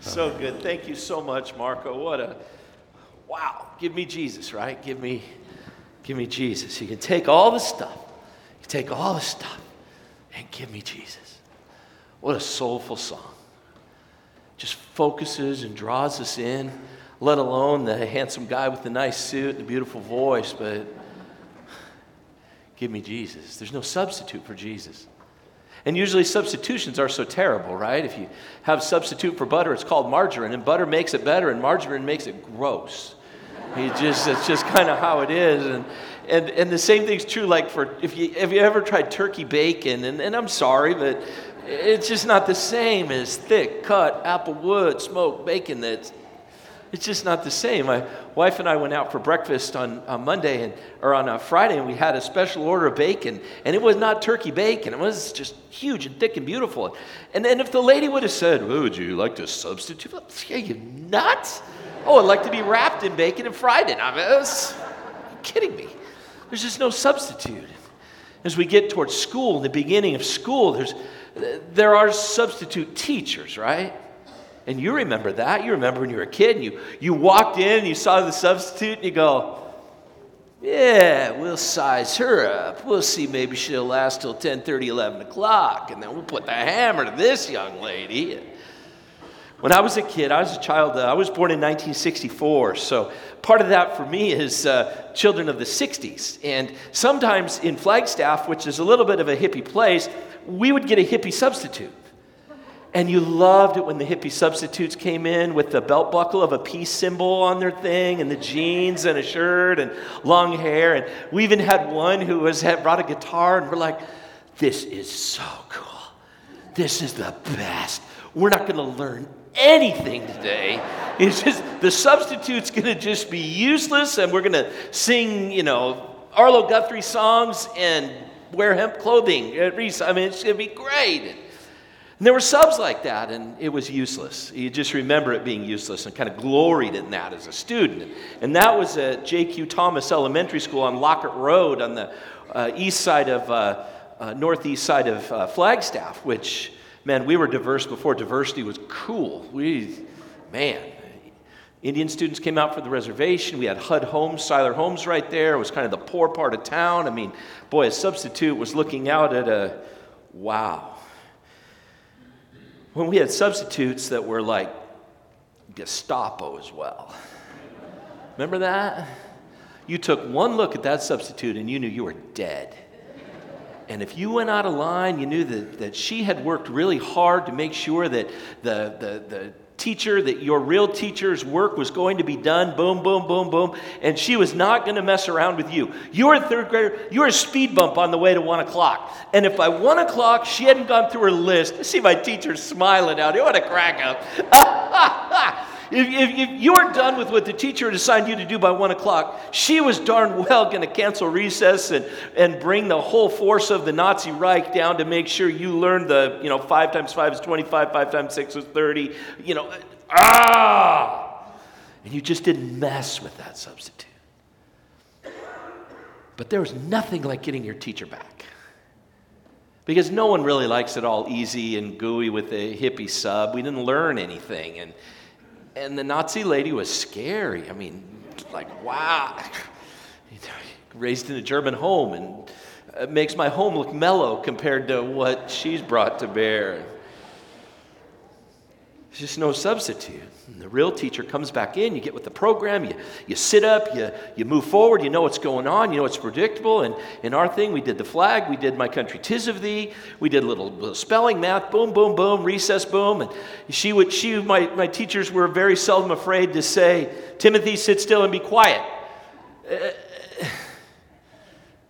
So good. Thank you so much, Marco. What a wow. Give me Jesus, right? Give me give me Jesus. You can take all the stuff. You take all the stuff and give me Jesus. What a soulful song. Just focuses and draws us in, let alone the handsome guy with the nice suit and the beautiful voice, but give me Jesus. There's no substitute for Jesus. And usually substitutions are so terrible, right? If you have substitute for butter, it's called margarine, and butter makes it better, and margarine makes it gross. You just, it's just kind of how it is. And, and, and the same thing's true, like for if you, have you ever tried turkey bacon, and, and I'm sorry, but it's just not the same as thick cut apple wood smoked bacon that's it's just not the same. My wife and I went out for breakfast on, on Monday and, or on a Friday, and we had a special order of bacon, and it was not turkey bacon. It was just huge and thick and beautiful. And then if the lady would have said, oh, "Would you like to substitute?" Are you nuts? Oh, I'd like to be wrapped in bacon and fried in. I mean, was, kidding me? There's just no substitute. As we get towards school, the beginning of school, there's there are substitute teachers, right? And you remember that. You remember when you were a kid and you, you walked in and you saw the substitute and you go, yeah, we'll size her up. We'll see maybe she'll last till 10, 30, 11 o'clock. And then we'll put the hammer to this young lady. When I was a kid, I was a child, uh, I was born in 1964. So part of that for me is uh, children of the 60s. And sometimes in Flagstaff, which is a little bit of a hippie place, we would get a hippie substitute. And you loved it when the hippie substitutes came in with the belt buckle of a peace symbol on their thing and the jeans and a shirt and long hair. And we even had one who was, had brought a guitar and we're like, this is so cool. This is the best. We're not going to learn anything today. It's just the substitute's going to just be useless and we're going to sing, you know, Arlo Guthrie songs and wear hemp clothing. I mean, it's going to be great. And there were subs like that, and it was useless. You just remember it being useless and kind of gloried in that as a student. And that was at J.Q. Thomas Elementary School on Lockett Road on the uh, east side of, uh, uh, northeast side of uh, Flagstaff, which, man, we were diverse before diversity was cool. We, man, Indian students came out for the reservation. We had HUD Homes, Seiler Homes right there. It was kind of the poor part of town. I mean, boy, a substitute was looking out at a wow. When we had substitutes that were like Gestapo as well. Remember that? You took one look at that substitute and you knew you were dead. And if you went out of line, you knew that, that she had worked really hard to make sure that the, the, the teacher, that your real teacher's work was going to be done, boom, boom, boom, boom, and she was not going to mess around with you. You're a third grader, you're a speed bump on the way to one o'clock. And if by one o'clock she hadn't gone through her list, see my teacher smiling out, here, what a crack up. If, if, if, you were done with what the teacher had assigned you to do by one o'clock, she was darn well going to cancel recess and, and bring the whole force of the Nazi Reich down to make sure you learned the, you know, five times five is 25, five times six is 30, you know, ah! And you just didn't mess with that substitute. But there was nothing like getting your teacher back. Because no one really likes it all easy and gooey with a hippie sub. We didn't learn anything. And, and the Nazi lady was scary. I mean, like, wow. Raised in a German home, and it makes my home look mellow compared to what she's brought to bear. There's just no substitute. And the real teacher comes back in, you get with the program, you, you sit up, you, you move forward, you know what's going on, you know it's predictable. And in our thing, we did the flag, we did My Country Tis of Thee, we did a little, little spelling, math, boom, boom, boom, recess, boom. And she would, she, my, my teachers were very seldom afraid to say, Timothy, sit still and be quiet. Uh,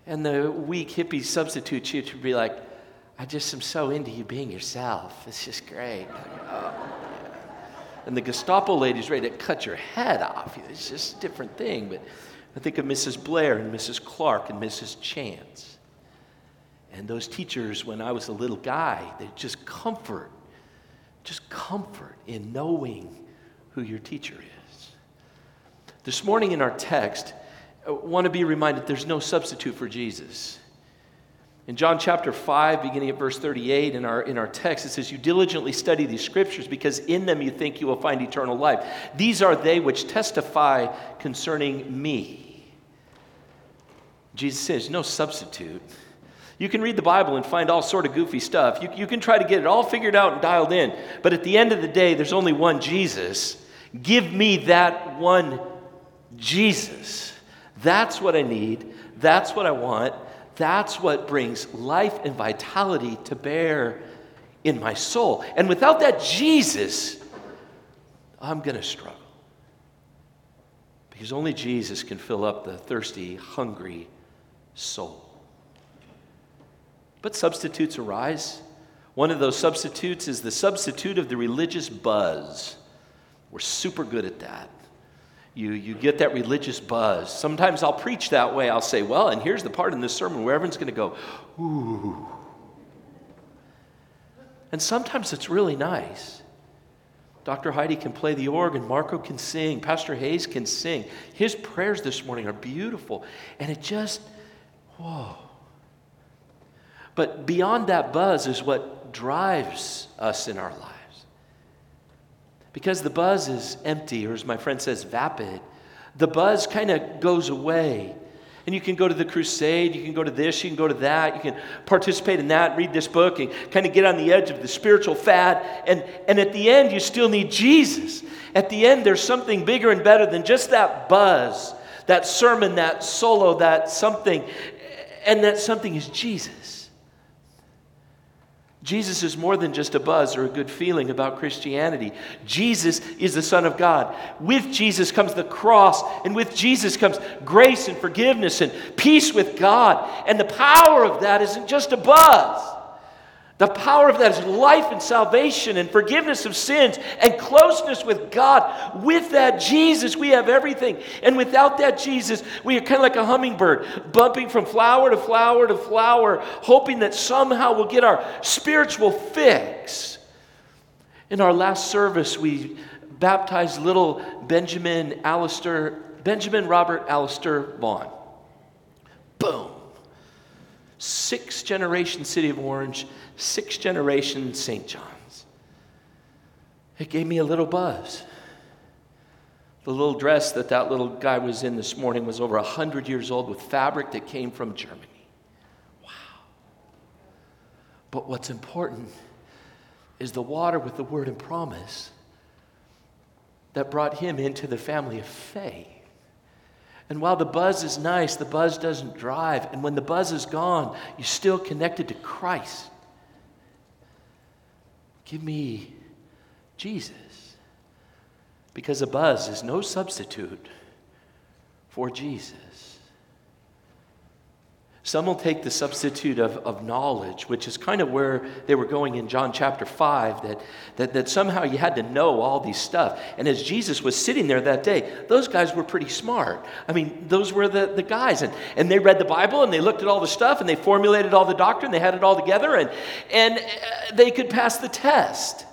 and the weak hippie substitute teacher would be like, I just am so into you being yourself. It's just great. Oh and the Gestapo lady's ready to cut your head off. It's just a different thing. But I think of Mrs. Blair and Mrs. Clark and Mrs. Chance. And those teachers, when I was a little guy, they just comfort, just comfort in knowing who your teacher is. This morning in our text, I want to be reminded there's no substitute for Jesus. In John chapter 5, beginning at verse 38 in our, in our text, it says, You diligently study these scriptures because in them you think you will find eternal life. These are they which testify concerning me. Jesus says, No substitute. You can read the Bible and find all sort of goofy stuff. You, you can try to get it all figured out and dialed in. But at the end of the day, there's only one Jesus. Give me that one Jesus. That's what I need. That's what I want. That's what brings life and vitality to bear in my soul. And without that Jesus, I'm going to struggle. Because only Jesus can fill up the thirsty, hungry soul. But substitutes arise. One of those substitutes is the substitute of the religious buzz. We're super good at that. You, you get that religious buzz. Sometimes I'll preach that way. I'll say, well, and here's the part in this sermon where everyone's going to go, ooh. And sometimes it's really nice. Dr. Heidi can play the organ, Marco can sing, Pastor Hayes can sing. His prayers this morning are beautiful. And it just, whoa. But beyond that buzz is what drives us in our lives. Because the buzz is empty, or as my friend says, vapid. The buzz kind of goes away. And you can go to the crusade, you can go to this, you can go to that, you can participate in that, read this book, and kind of get on the edge of the spiritual fad. And, and at the end, you still need Jesus. At the end, there's something bigger and better than just that buzz, that sermon, that solo, that something. And that something is Jesus. Jesus is more than just a buzz or a good feeling about Christianity. Jesus is the Son of God. With Jesus comes the cross, and with Jesus comes grace and forgiveness and peace with God. And the power of that isn't just a buzz. The power of that is life and salvation and forgiveness of sins and closeness with God. With that Jesus, we have everything. And without that Jesus, we are kind of like a hummingbird, bumping from flower to flower to flower, hoping that somehow we'll get our spiritual fix. In our last service, we baptized little Benjamin Alistair, Benjamin Robert Alistair Vaughn. Boom. Six generation city of Orange six generation St. John's. It gave me a little buzz. The little dress that that little guy was in this morning was over 100 years old with fabric that came from Germany. Wow. But what's important is the water with the word and promise that brought him into the family of faith. And while the buzz is nice, the buzz doesn't drive. And when the buzz is gone, you're still connected to Christ. Give me Jesus. Because a buzz is no substitute for Jesus. Some will take the substitute of, of knowledge, which is kind of where they were going in John chapter 5, that, that, that somehow you had to know all these stuff. And as Jesus was sitting there that day, those guys were pretty smart. I mean, those were the, the guys. And, and they read the Bible and they looked at all the stuff and they formulated all the doctrine, they had it all together, and, and uh, they could pass the test.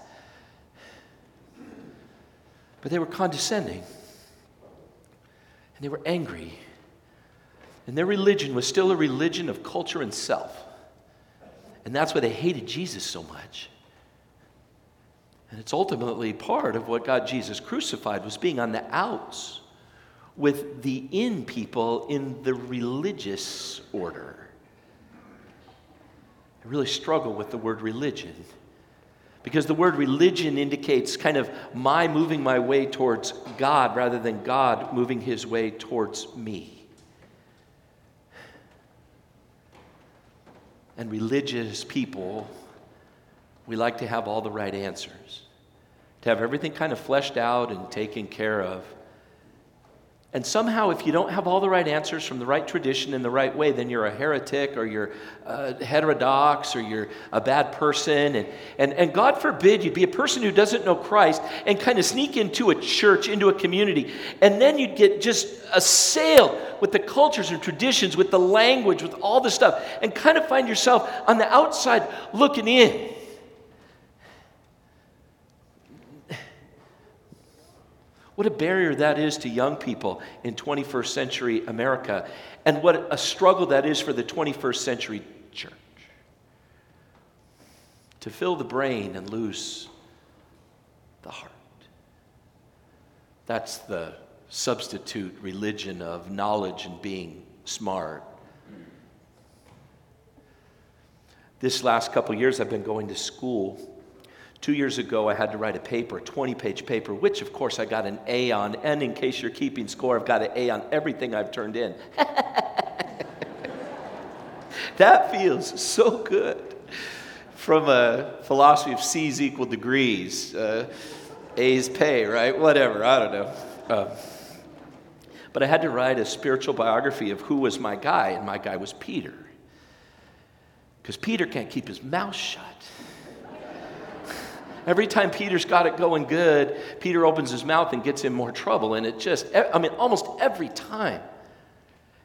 But they were condescending and they were angry and their religion was still a religion of culture and self. And that's why they hated Jesus so much. And it's ultimately part of what got Jesus crucified was being on the outs with the in people in the religious order. I really struggle with the word religion because the word religion indicates kind of my moving my way towards God rather than God moving his way towards me. And religious people, we like to have all the right answers, to have everything kind of fleshed out and taken care of. And somehow, if you don't have all the right answers from the right tradition in the right way, then you're a heretic or you're uh, heterodox or you're a bad person. And, and, and God forbid you'd be a person who doesn't know Christ and kind of sneak into a church, into a community, and then you'd get just assailed with the cultures and traditions, with the language, with all the stuff, and kind of find yourself on the outside looking in. What a barrier that is to young people in 21st century America, and what a struggle that is for the 21st century church. to fill the brain and loose the heart. That's the substitute religion of knowledge and being smart. This last couple years, I've been going to school. Two years ago, I had to write a paper, a 20 page paper, which of course I got an A on. And in case you're keeping score, I've got an A on everything I've turned in. that feels so good. From a philosophy of C's equal degrees, uh, A's pay, right? Whatever, I don't know. Uh, but I had to write a spiritual biography of who was my guy, and my guy was Peter. Because Peter can't keep his mouth shut. Every time Peter's got it going good, Peter opens his mouth and gets in more trouble. And it just, I mean, almost every time.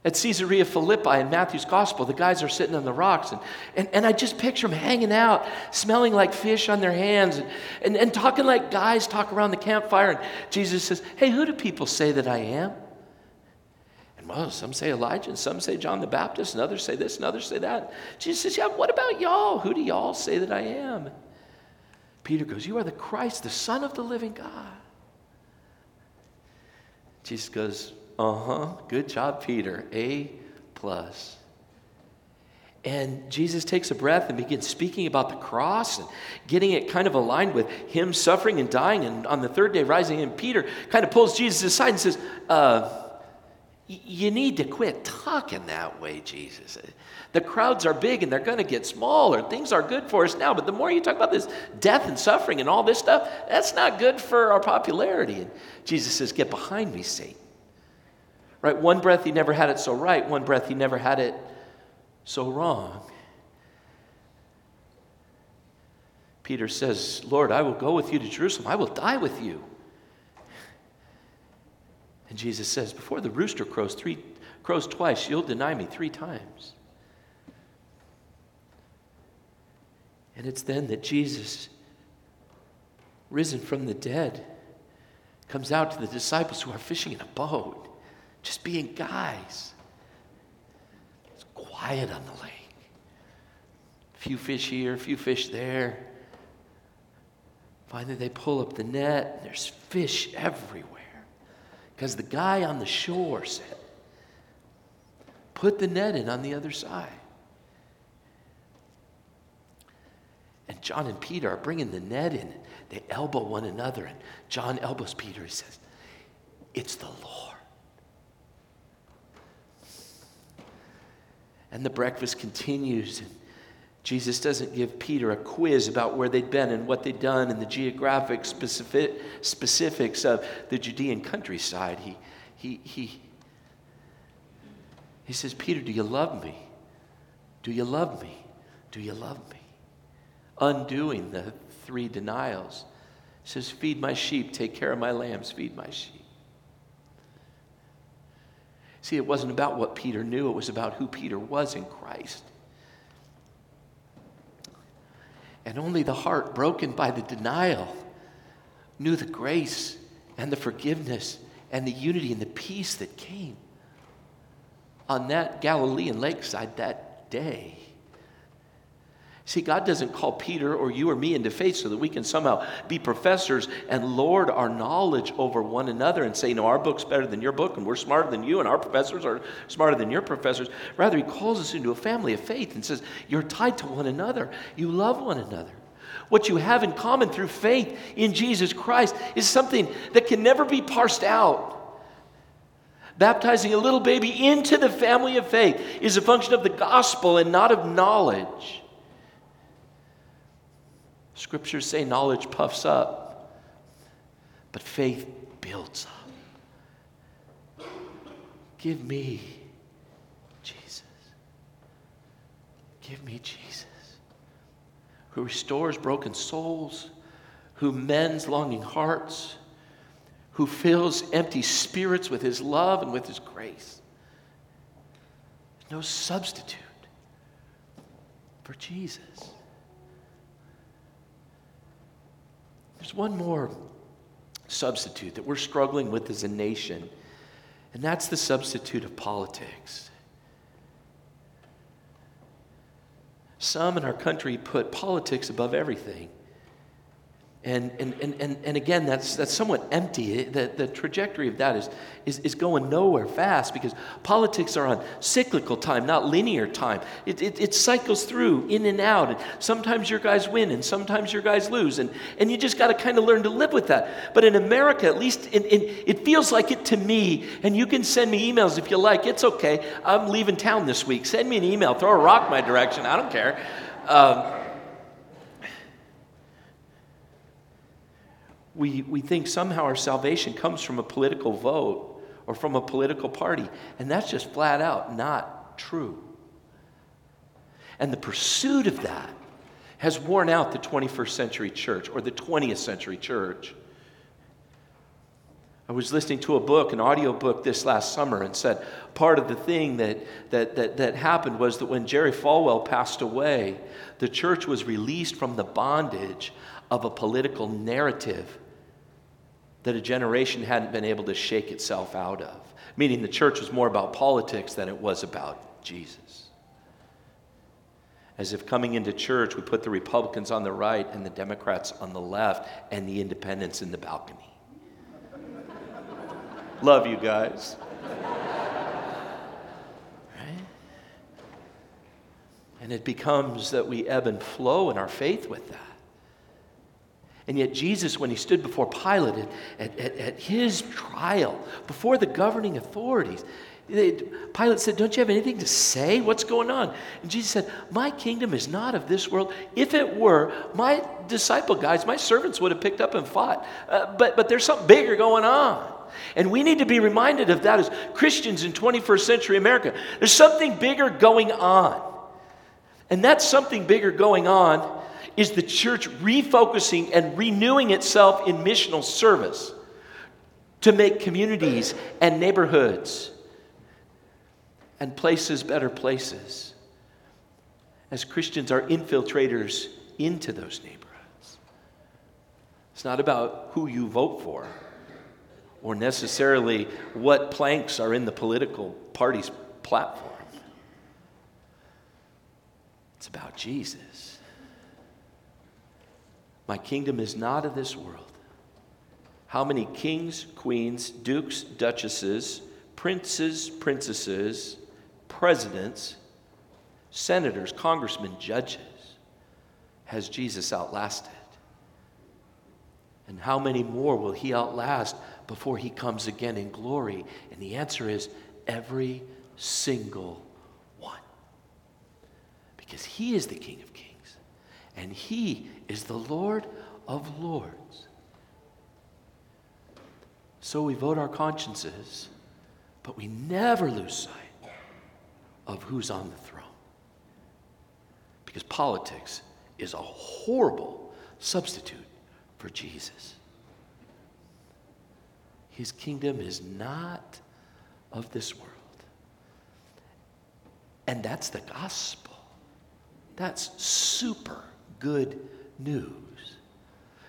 At Caesarea Philippi in Matthew's gospel, the guys are sitting on the rocks, and, and, and I just picture them hanging out, smelling like fish on their hands, and, and, and talking like guys talk around the campfire. And Jesus says, Hey, who do people say that I am? And well, some say Elijah, and some say John the Baptist, and others say this, and others say that. Jesus says, Yeah, what about y'all? Who do y'all say that I am? Peter goes, You are the Christ, the Son of the living God. Jesus goes, Uh huh, good job, Peter. A plus. And Jesus takes a breath and begins speaking about the cross and getting it kind of aligned with him suffering and dying and on the third day rising. And Peter kind of pulls Jesus aside and says, uh, you need to quit talking that way, Jesus. The crowds are big and they're going to get smaller. Things are good for us now, but the more you talk about this death and suffering and all this stuff, that's not good for our popularity. And Jesus says, Get behind me, Satan. Right? One breath he never had it so right, one breath he never had it so wrong. Peter says, Lord, I will go with you to Jerusalem. I will die with you. And Jesus says, Before the rooster crows, three, crows twice, you'll deny me three times. And it's then that Jesus, risen from the dead, comes out to the disciples who are fishing in a boat, just being guys. It's quiet on the lake. A few fish here, a few fish there. Finally, they pull up the net, and there's fish everywhere. Because the guy on the shore said, Put the net in on the other side. And John and Peter are bringing the net in. They elbow one another. And John elbows Peter. He says, It's the Lord. And the breakfast continues. And Jesus doesn't give Peter a quiz about where they'd been and what they'd done and the geographic specific, specifics of the Judean countryside. He, he, he, he says, Peter, do you love me? Do you love me? Do you love me? Undoing the three denials. He says, Feed my sheep, take care of my lambs, feed my sheep. See, it wasn't about what Peter knew, it was about who Peter was in Christ. And only the heart broken by the denial knew the grace and the forgiveness and the unity and the peace that came on that Galilean lakeside that day. See, God doesn't call Peter or you or me into faith so that we can somehow be professors and lord our knowledge over one another and say, no, our book's better than your book and we're smarter than you and our professors are smarter than your professors. Rather, He calls us into a family of faith and says, you're tied to one another. You love one another. What you have in common through faith in Jesus Christ is something that can never be parsed out. Baptizing a little baby into the family of faith is a function of the gospel and not of knowledge. Scriptures say knowledge puffs up, but faith builds up. Give me Jesus. Give me Jesus, who restores broken souls, who mends longing hearts, who fills empty spirits with his love and with his grace. There's no substitute for Jesus. There's one more substitute that we're struggling with as a nation, and that's the substitute of politics. Some in our country put politics above everything. And, and, and, and, and again, that's, that's somewhat empty. The, the trajectory of that is, is, is going nowhere fast because politics are on cyclical time, not linear time. It, it, it cycles through, in and out. And sometimes your guys win and sometimes your guys lose. And, and you just got to kind of learn to live with that. But in America, at least in, in, it feels like it to me. And you can send me emails if you like. It's okay. I'm leaving town this week. Send me an email. Throw a rock my direction. I don't care. Um, we, we think somehow our salvation comes from a political vote or from a political party. And that's just flat out not true. And the pursuit of that has worn out the 21st century church or the 20th century church. I was listening to a book, an audio book this last summer, and said part of the thing that, that, that, that happened was that when Jerry Falwell passed away, the church was released from the bondage of a political narrative that a generation hadn't been able to shake itself out of, meaning the church was more about politics than it was about Jesus. As if coming into church, we put the Republicans on the right and the Democrats on the left and the independents in the balcony. Love you guys. And it becomes that we ebb and flow in our faith with that. And yet, Jesus, when he stood before Pilate at, at, at his trial, before the governing authorities, they, Pilate said, Don't you have anything to say? What's going on? And Jesus said, My kingdom is not of this world. If it were, my disciple guys, my servants would have picked up and fought. Uh, but, but there's something bigger going on. And we need to be reminded of that as Christians in 21st century America. There's something bigger going on. And that's something bigger going on is the church refocusing and renewing itself in missional service to make communities and neighborhoods and places better places as Christians are infiltrators into those neighborhoods. It's not about who you vote for or necessarily what planks are in the political party's platform. It's about Jesus. My kingdom is not of this world. How many kings, queens, dukes, duchesses, princes, princesses, presidents, senators, congressmen, judges has Jesus outlasted? And how many more will he outlast before he comes again in glory? And the answer is every single one. Because he is the King of Kings and He is the Lord of Lords. So we vote our consciences, but we never lose sight of who's on the throne. Because politics is a horrible substitute for Jesus. His kingdom is not of this world. And that's the gospel. That's super good news.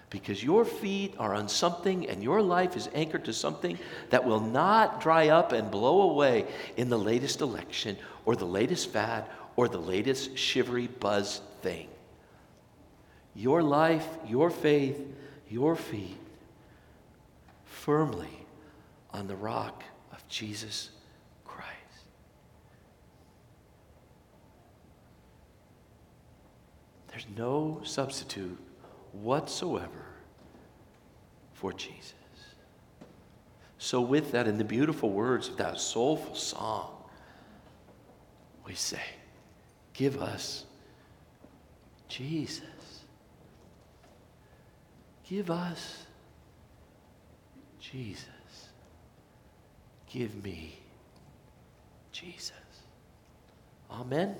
Because your feet are on something and your life is anchored to something that will not dry up and blow away in the latest election or the latest fad or the latest shivery buzz thing. Your life, your faith, your feet firmly on the rock of Jesus There's no substitute whatsoever for Jesus. So, with that, in the beautiful words of that soulful song, we say, Give us Jesus. Give us Jesus. Give me Jesus. Amen.